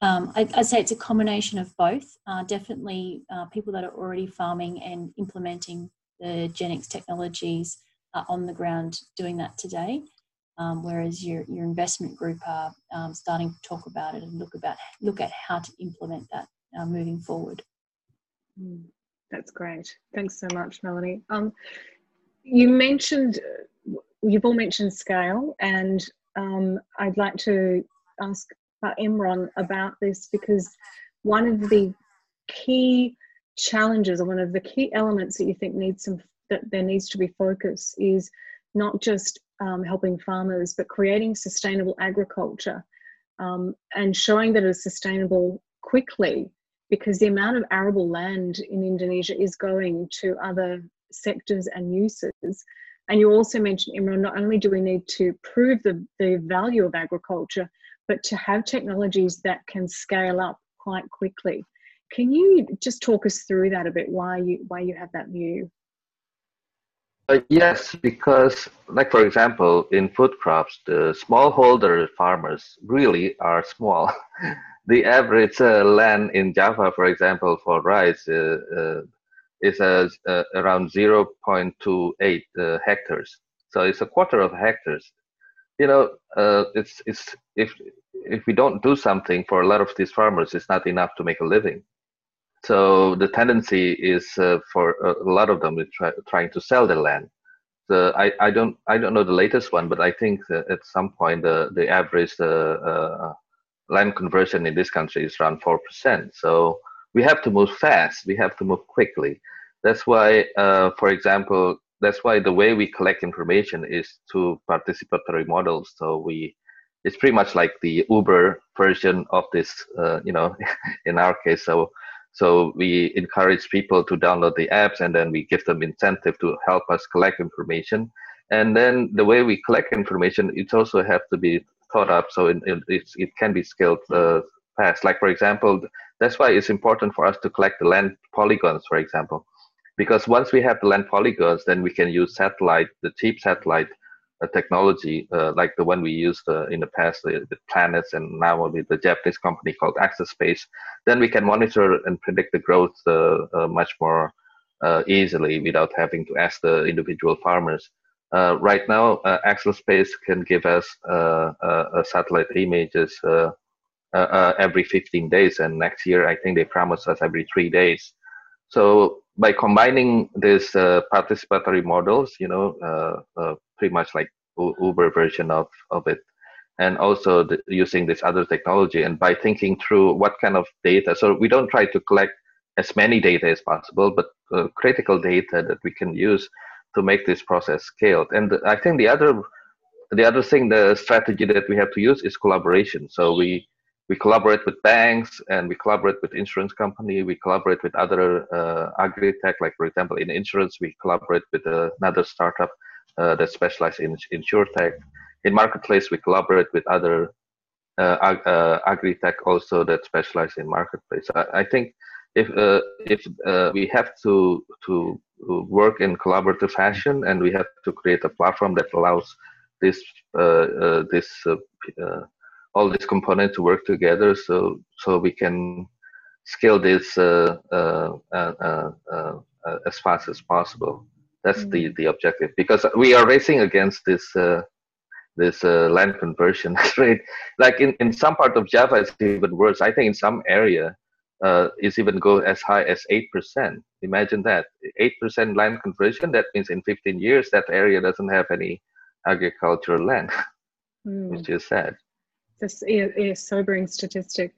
um, I, would say it's a combination of both. Uh, definitely, uh, people that are already farming and implementing the Genics technologies are on the ground doing that today. Um, whereas your, your investment group are um, starting to talk about it and look about look at how to implement that uh, moving forward. Mm, that's great. Thanks so much, Melony. Um, you mentioned you've all mentioned scale, and um, I'd like to ask uh, Imron about this because one of the key challenges or one of the key elements that you think needs some that there needs to be focus is not just um, helping farmers but creating sustainable agriculture um, and showing that it's sustainable quickly because the amount of arable land in Indonesia is going to other sectors and uses. And you also mentioned, Imron, not only do we need to prove the, the value of agriculture, but to have technologies that can scale up quite quickly. Can you just talk us through that a bit? Why you why you have that view? Uh, yes, because like for example, in food crops, the smallholder farmers really are small. the average uh, land in Java, for example, for rice uh, uh is around 0.28 hectares. So it's a quarter of hectares you know, it's it's if if we don't do something for a lot of these farmers, it's not enough to make a living. So the tendency is uh, for a lot of them try, trying to sell their land. So I, I don't I don't know the latest one, but I think at some point the the average uh, uh, land conversion in this country is around four percent. So we have to move fast. We have to move quickly. That's why, uh, for example, that's why the way we collect information is through participatory models. So we, it's pretty much like the Uber version of this, uh, you know, in our case. So, so we encourage people to download the apps and then we give them incentive to help us collect information. And then the way we collect information, it also have to be thought up so it, it, it can be scaled uh, fast. Like for example, that's why it's important for us to collect the land polygons, for example because once we have the land polygons, then we can use satellite, the cheap satellite uh, technology, uh, like the one we used uh, in the past, the, the, planets, and now with the Japanese company called Axelspace. Then we can monitor and predict the growth uh, uh, much more uh, easily without having to ask the individual farmers. Right now, Axelspace can give us satellite images every 15 days, and next year I think they promise us every three days. So by combining these uh, participatory models, you know, uh, uh, pretty much like Uber version of, of it, and also the, using this other technology, and by thinking through what kind of data. So we don't try to collect as many data as possible, but uh, critical data that we can use to make this process scaled. And I think the other the other thing, the strategy that we have to use is collaboration. So we we collaborate with banks and we collaborate with insurance company. We collaborate with other uh, agri-tech, like for example, in insurance, we collaborate with uh, another startup uh, that specializes in insure tech. In marketplace, we collaborate with other uh, uh, agri-tech also that specialize in marketplace. I, I think if uh, if we have to to work in collaborative fashion and we have to create a platform that allows this uh, this all these components to work together so so we can scale this uh, uh, uh, as fast as possible. That's mm-hmm. the the objective because we are racing against this this land conversion rate. Like in, in some part of Java, it's even worse. I think in some area, uh, is even go as high as 8%. Imagine that 8% land conversion. That means in 15 years, that area doesn't have any agricultural land, mm. which is sad. This is a sobering statistic.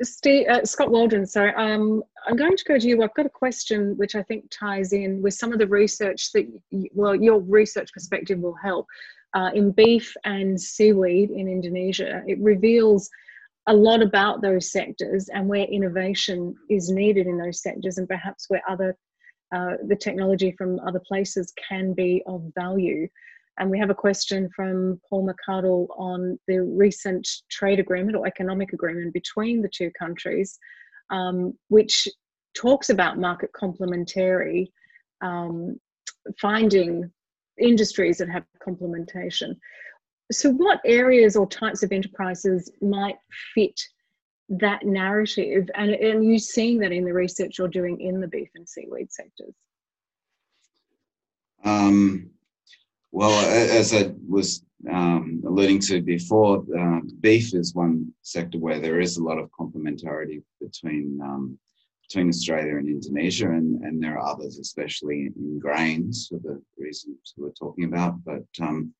Steve, uh, Scott Waldron, sorry, um, I'm going to go to you. I've got a question which I think ties in with some of the research that, you, well, your research perspective will help. Uh, in beef and seaweed in Indonesia, it reveals a lot about those sectors and where innovation is needed in those sectors and perhaps where other uh, the technology from other places can be of value. And we have a question from Paul McCardle on the recent trade agreement or economic agreement between the two countries, um, which talks about market complementary, um, finding industries that have complementation. So, what areas or types of enterprises might fit that narrative? And, and you seeing that in the research you're doing in the beef and seaweed sectors? Um, well, as I was um, alluding to before, uh, beef is one sector where there is a lot of complementarity between um, between Australia and Indonesia, and, and there are others, especially in grains, for the reasons we're talking about. But um,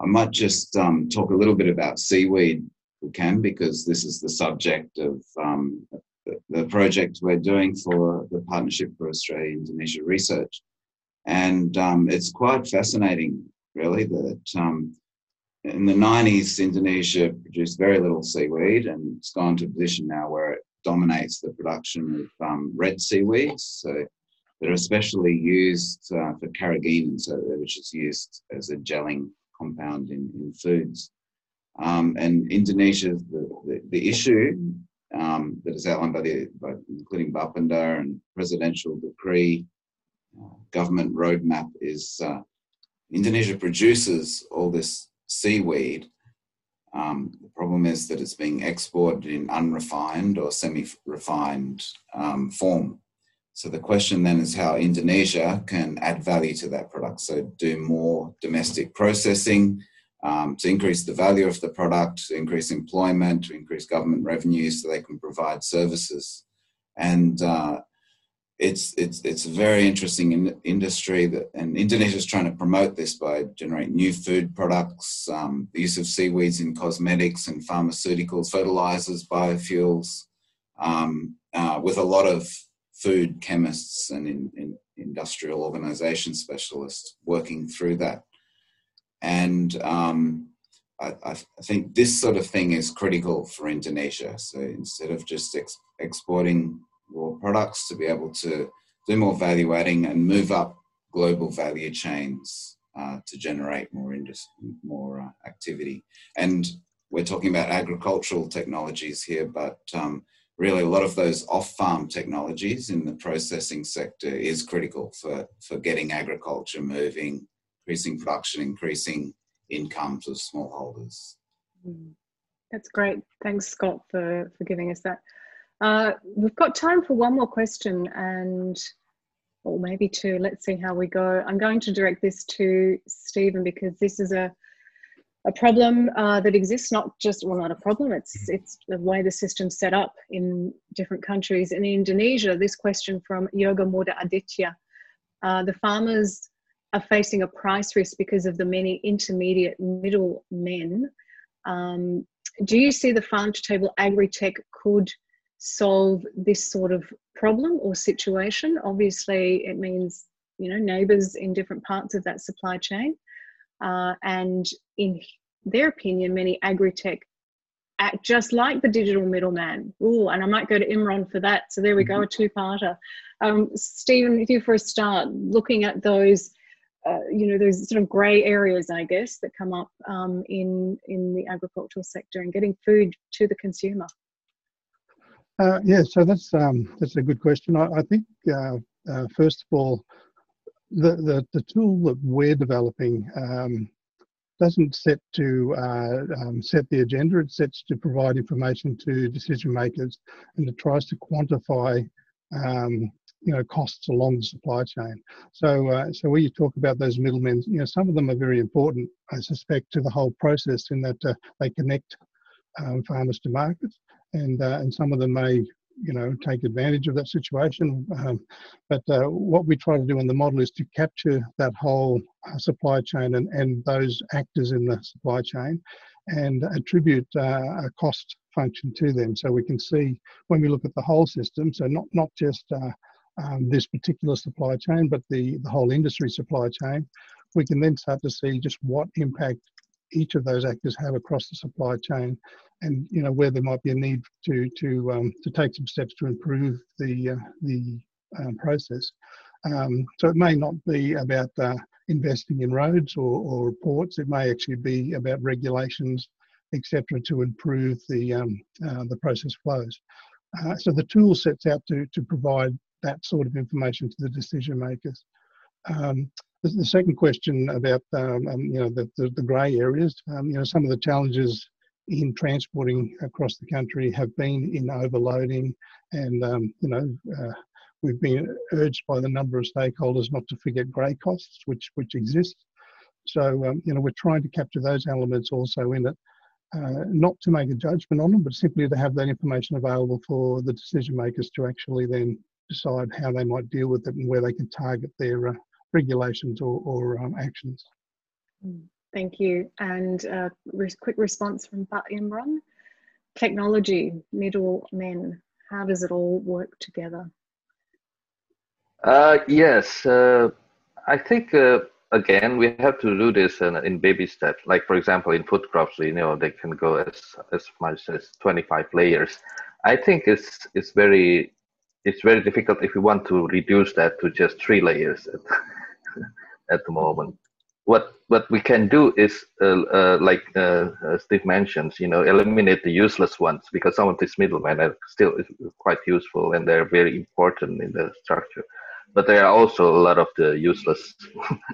I might just um, talk a little bit about seaweed, we can, because this is the subject of um, the, the project we're doing for the Partnership for Australia Indonesia Research. And um, it's quite fascinating, really, that um, in the 90s, Indonesia produced very little seaweed and it's gone to a position now where it dominates the production of um, red seaweeds. So they're especially used uh, for carrageenan, so, which is used as a gelling compound in, in foods. Um, and Indonesia, the, the, the issue um, that is outlined by the, by, including Bapenda and presidential decree government roadmap is uh, Indonesia produces all this seaweed. Um, the problem is that it's being exported in unrefined or semi-refined um, form. So the question then is how Indonesia can add value to that product. So do more domestic processing um, to increase the value of the product, to increase employment, to increase government revenue so they can provide services. And uh, it's it's it's a very interesting in, industry that and Indonesia is trying to promote this by generating new food products, um, the use of seaweeds in cosmetics and pharmaceuticals, fertilizers, biofuels, um, uh, with a lot of food chemists and in, in industrial organization specialists working through that. And um, I, I, think this sort of thing is critical for Indonesia. So instead of just ex- exporting raw products to be able to do more value adding and move up global value chains uh, to generate more industry, more uh, activity. And we're talking about agricultural technologies here, but um, really a lot of those off-farm technologies in the processing sector is critical for, for getting agriculture moving, increasing production, increasing incomes of smallholders. Mm. That's great. Thanks, Scott, for, for giving us that. Uh, we've got time for one more question and, or maybe two. Let's see how we go. I'm going to direct this to Stephen because this is a, a problem uh, that exists, not just, well, not a problem, it's, it's the way the system's set up in different countries. In Indonesia, this question from Yoga Muda Aditya. Uh, the farmers are facing a price risk because of the many intermediate middle men. Um, do you see the farm to table agri tech could solve this sort of problem or situation. Obviously, it means you know neighbors in different parts of that supply chain, uh, and in their opinion, many agri-tech act just like the digital middleman. Oh, and I might go to Imron for that. So there we go, a mm-hmm. two-parter. Um, Stephen, if you for a start, looking at those, uh, you know, those sort of grey areas, I guess, that come up um, in in the agricultural sector and getting food to the consumer. Uh, yeah, so that's um, that's a good question. I, I think uh, uh first of all, the, the the tool that we're developing um, doesn't set to uh, um, set the agenda. It sets to provide information to decision makers, and it tries to quantify, um, you know, costs along the supply chain. So, uh, so when you talk about those middlemen, you know, some of them are very important, I suspect, to the whole process in that uh, they connect um, farmers to markets, and uh, and some of them may you know take advantage of that situation. Um, but uh, what we try to do in the model is to capture that whole uh, supply chain and, and those actors in the supply chain and attribute uh, a cost function to them. So we can see when we look at the whole system, so not, not just uh, um, this particular supply chain, but the, the whole industry supply chain, we can then start to see just what impact each of those actors have across the supply chain and you know where there might be a need to to um, to take some steps to improve the uh, the um, process. Um, so it may not be about uh, investing in roads or, or ports. It may actually be about regulations, etc., to improve the um, uh, the process flows. Uh, so the tool sets out to to provide that sort of information to the decision makers. Um, the, the, second question about um, you know the, the, the grey areas, you know some of the challenges in transporting across the country have been in overloading and um, you know uh, we've been urged by the number of stakeholders not to forget grey costs which which exist. So um, you know we're trying to capture those elements also in it uh, not to make a judgment on them but simply to have that information available for the decision makers to actually then decide how they might deal with it and where they can target their uh, regulations or, or um, actions mm. Thank you. And a uh, re quick response from Pak Imron. Technology, middle men, how does it all work together? Uh, yes, uh, I think uh, again we have to do this in, in, baby steps. Like for example, in food crops, we know they can go as as much as 25 layers. I think it's it's very it's very difficult if you want to reduce that to just three layers at, at the moment what what we can do is uh, uh, like uh, uh, Steve mentions, you know, eliminate the useless ones because some of these middlemen are still quite useful and they're very important in the structure. But there are also a lot of the useless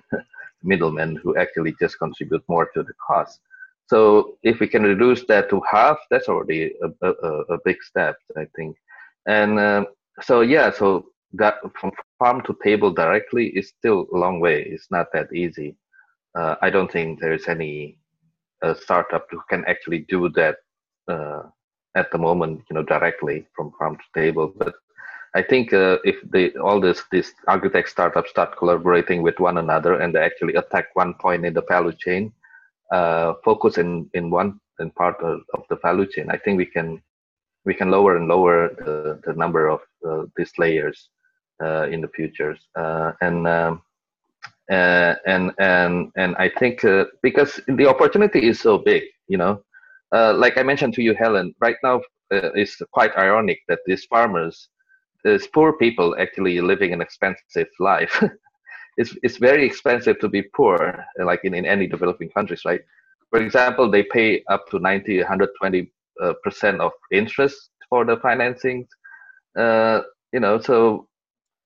middlemen who actually just contribute more to the cost. So if we can reduce that to half, that's already a, a, a big step, I think. And uh, so yeah, so that from farm to table directly is still a long way. It's not that easy uh, I don't think there's any uh, startup who can actually do that uh, at the moment, you know, directly from farm to table. But I think uh, if they all this these agri-tech startups start collaborating with one another and they actually attack one point in the value chain, uh, focus in in one in part of, of, the value chain, I think we can we can lower and lower the, the number of uh, these layers in the futures. and um, uh, and and and I think uh, because the opportunity is so big, you know, uh, like I mentioned to you, Helen, right now uh, it's quite ironic that these farmers, these poor people, actually living an expensive life. it's it's very expensive to be poor, like in, in any developing countries, right? For example, they pay up to 90, 120 uh, percent of interest for the financing. Uh, you know, so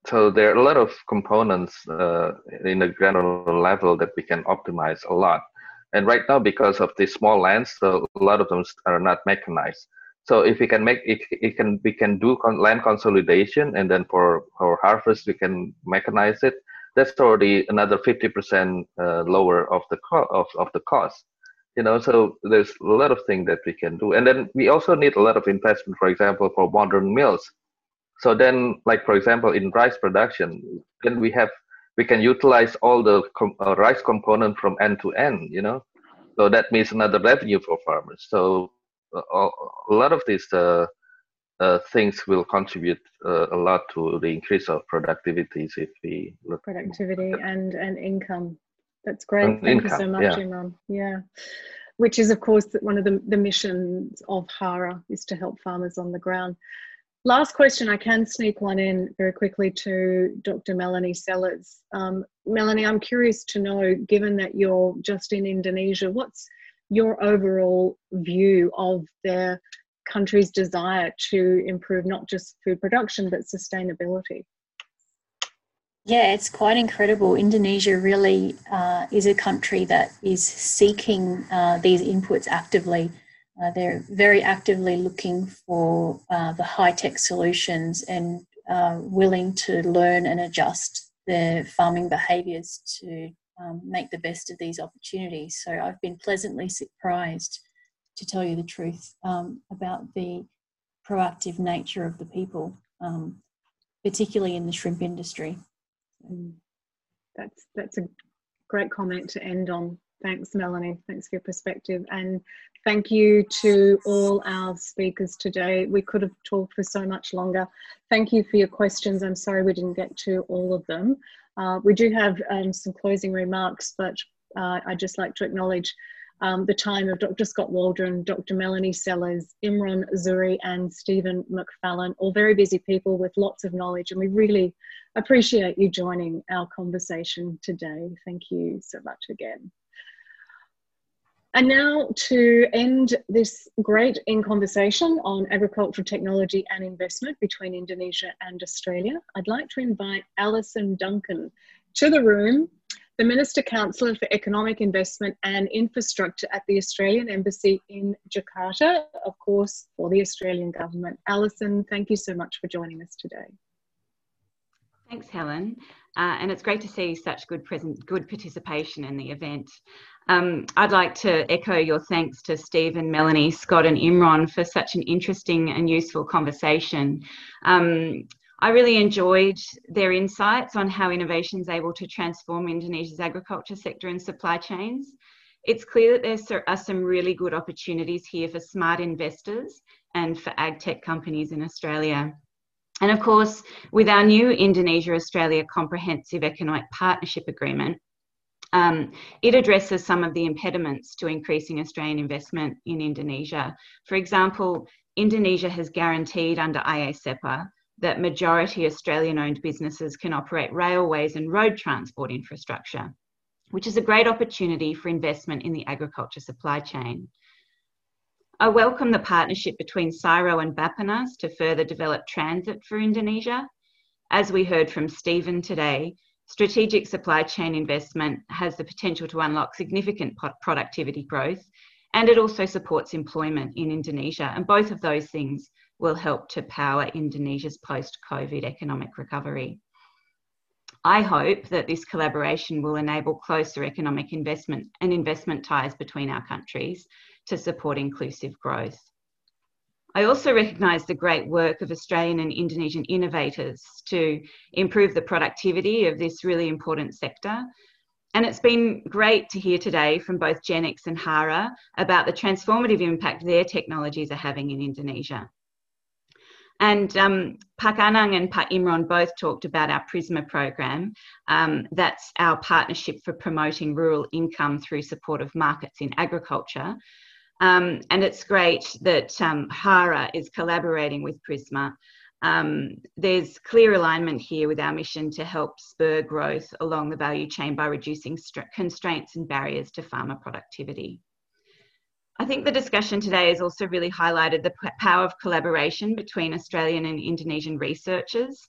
so there are a lot of components uh, in the granular level that we can optimize a lot. And right now, because of the small lands, so a lot of them are not mechanized. So if we can make it, it can we can do land consolidation, and then for for harvest we can mechanize it. That's already another 50% uh, lower of the co- of of the cost. You know, so there's a lot of things that we can do, and then we also need a lot of investment. For example, for modern mills, so then, like for example, in rice production, then we have we can utilize all the com- uh, rice component from end to end. You know, so that means another revenue for farmers. So uh, a lot of these uh, uh, things will contribute uh, a lot to the increase of productivities if we look productivity and and income. That's great. And Thank income, you so much, yeah. Imron. Yeah. Which is, of course, one of the, the missions of HARA is to help farmers on the ground. Last question, I can sneak one in very quickly to Dr. Melony Sellars. Um, Melony, I'm curious to know, given that you're just in Indonesia, what's your overall view of the country's desire to improve not just food production but sustainability? Yeah, it's quite incredible. Indonesia really uh, is a country that is seeking uh, these inputs actively. Uh, they're very actively looking for uh, the high tech solutions and uh, willing to learn and adjust their farming behaviours to um, make the best of these opportunities. So I've been pleasantly surprised, to tell you the truth, um, about the proactive nature of the people, um, particularly in the shrimp industry. Mm. That's that's a great comment to end on. Thanks, Melony. Thanks for your perspective. And thank you to all our speakers today. We could have talked for so much longer. Thank you for your questions. I'm sorry we didn't get to all of them. Uh, we do have um, some closing remarks, but uh, I'd just like to acknowledge um, the time of Dr. Scott Waldron, Dr. Melony Sellars, Imron Zuhri, and Stephen McFallan, all very busy people with lots of knowledge. And we really appreciate you joining our conversation today. Thank you so much again. And now to end this great in conversation on agricultural technology and investment between Indonesia and Australia, I'd like to invite Alison Duncan to the room the Minister Councillor for Economic Investment and Infrastructure at the Australian Embassy in Jakarta, of course, for the Australian Government. Alison, thank you so much for joining us today. Thanks, Helen. Uh, and it's great to see such good present, good participation in the event. Um, I'd like to echo your thanks to Stephen, Melony, Scott, and Imron for such an interesting and useful conversation. Um, I really enjoyed their insights on how innovation is able to transform Indonesia's agriculture sector and supply chains. It's clear that there are some really good opportunities here for smart investors and for ag tech companies in Australia. And of course, with our new Indonesia Australia Comprehensive Economic Partnership Agreement, um, it addresses some of the impediments to increasing Australian investment in Indonesia. For example, Indonesia has guaranteed under IA-CEPA that majority Australian owned businesses can operate railways and road transport infrastructure, which is a great opportunity for investment in the agriculture supply chain. I welcome the partnership between CSIRO and Bappenas to further develop transit for Indonesia. As we heard from Stephen today, strategic supply chain investment has the potential to unlock significant productivity growth and it also supports employment in Indonesia. And both of those things will help to power Indonesia's post COVID economic recovery. I hope that this collaboration will enable closer economic investment and investment ties between our countries to support inclusive growth. I also recognise the great work of Australian and Indonesian innovators to improve the productivity of this really important sector. And it's been great to hear today from both Genics and HARA about the transformative impact their technologies are having in Indonesia. And um, Pak Anang and Pak Imron both talked about our Prisma program. Um, that's our partnership for promoting rural income through support of markets in agriculture. Um, and it's great that um, HARA is collaborating with Prisma. Um, there's clear alignment here with our mission to help spur growth along the value chain by reducing constraints and barriers to farmer productivity. I think the discussion today has also really highlighted the power of collaboration between Australian and Indonesian researchers.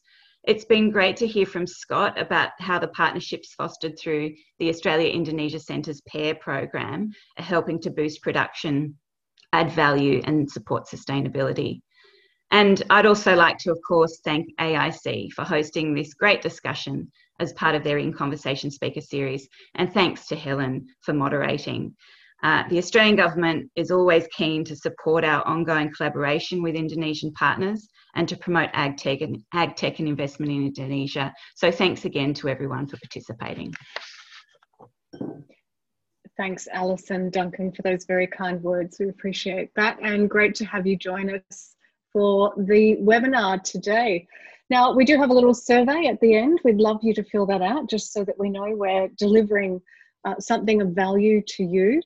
It's been great to hear from Scott about how the partnerships fostered through the Australia Indonesia Centre's PAIR program are helping to boost production, add value, and support sustainability. And I'd also like to, of course, thank AIC for hosting this great discussion as part of their In Conversation speaker series. And thanks to Helen for moderating. Uh, the Australian government is always keen to support our ongoing collaboration with Indonesian partners and to promote ag tech and, ag tech and investment in Indonesia. So thanks again to everyone for participating. Thanks, Alison Duncan, for those very kind words. We appreciate that. And great to have you join us for the webinar today. Now, we do have a little survey at the end. We'd love you to fill that out just so that we know we're delivering uh, something of value to you.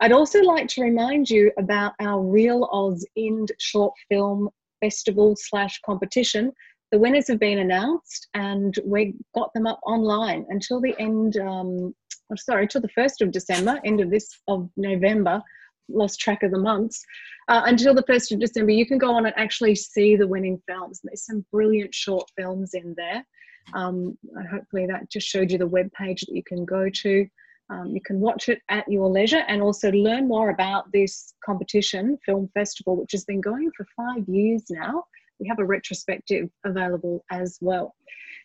I'd also like to remind you about our Real Oz Ind short film festival slash competition. The winners have been announced and we got them up online until the end, um, oh, sorry, till the 1st of December, end of this of November, lost track of the months. Uh, until the 1st of December, you can go on and actually see the winning films. There's some brilliant short films in there. Um, hopefully that just showed you the web page that you can go to. Um, you can watch it at your leisure and also learn more about this competition, film festival, which has been going for five years now. We have a retrospective available as well.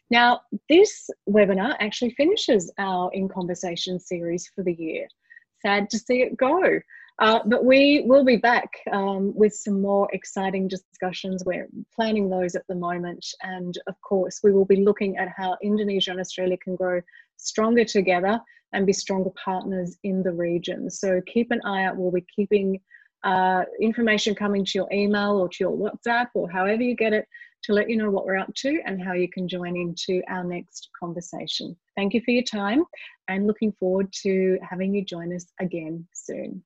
Now, this webinar actually finishes our In Conversation series for the year. Sad to see it go. Uh, but we will be back um, with some more exciting discussions. We're planning those at the moment. And of course, we will be looking at how Indonesia and Australia can grow stronger together and be stronger partners in the region. So keep an eye out. We'll be keeping uh, information coming to your email or to your WhatsApp or however you get it to let you know what we're up to and how you can join into our next conversation. Thank you for your time and looking forward to having you join us again soon.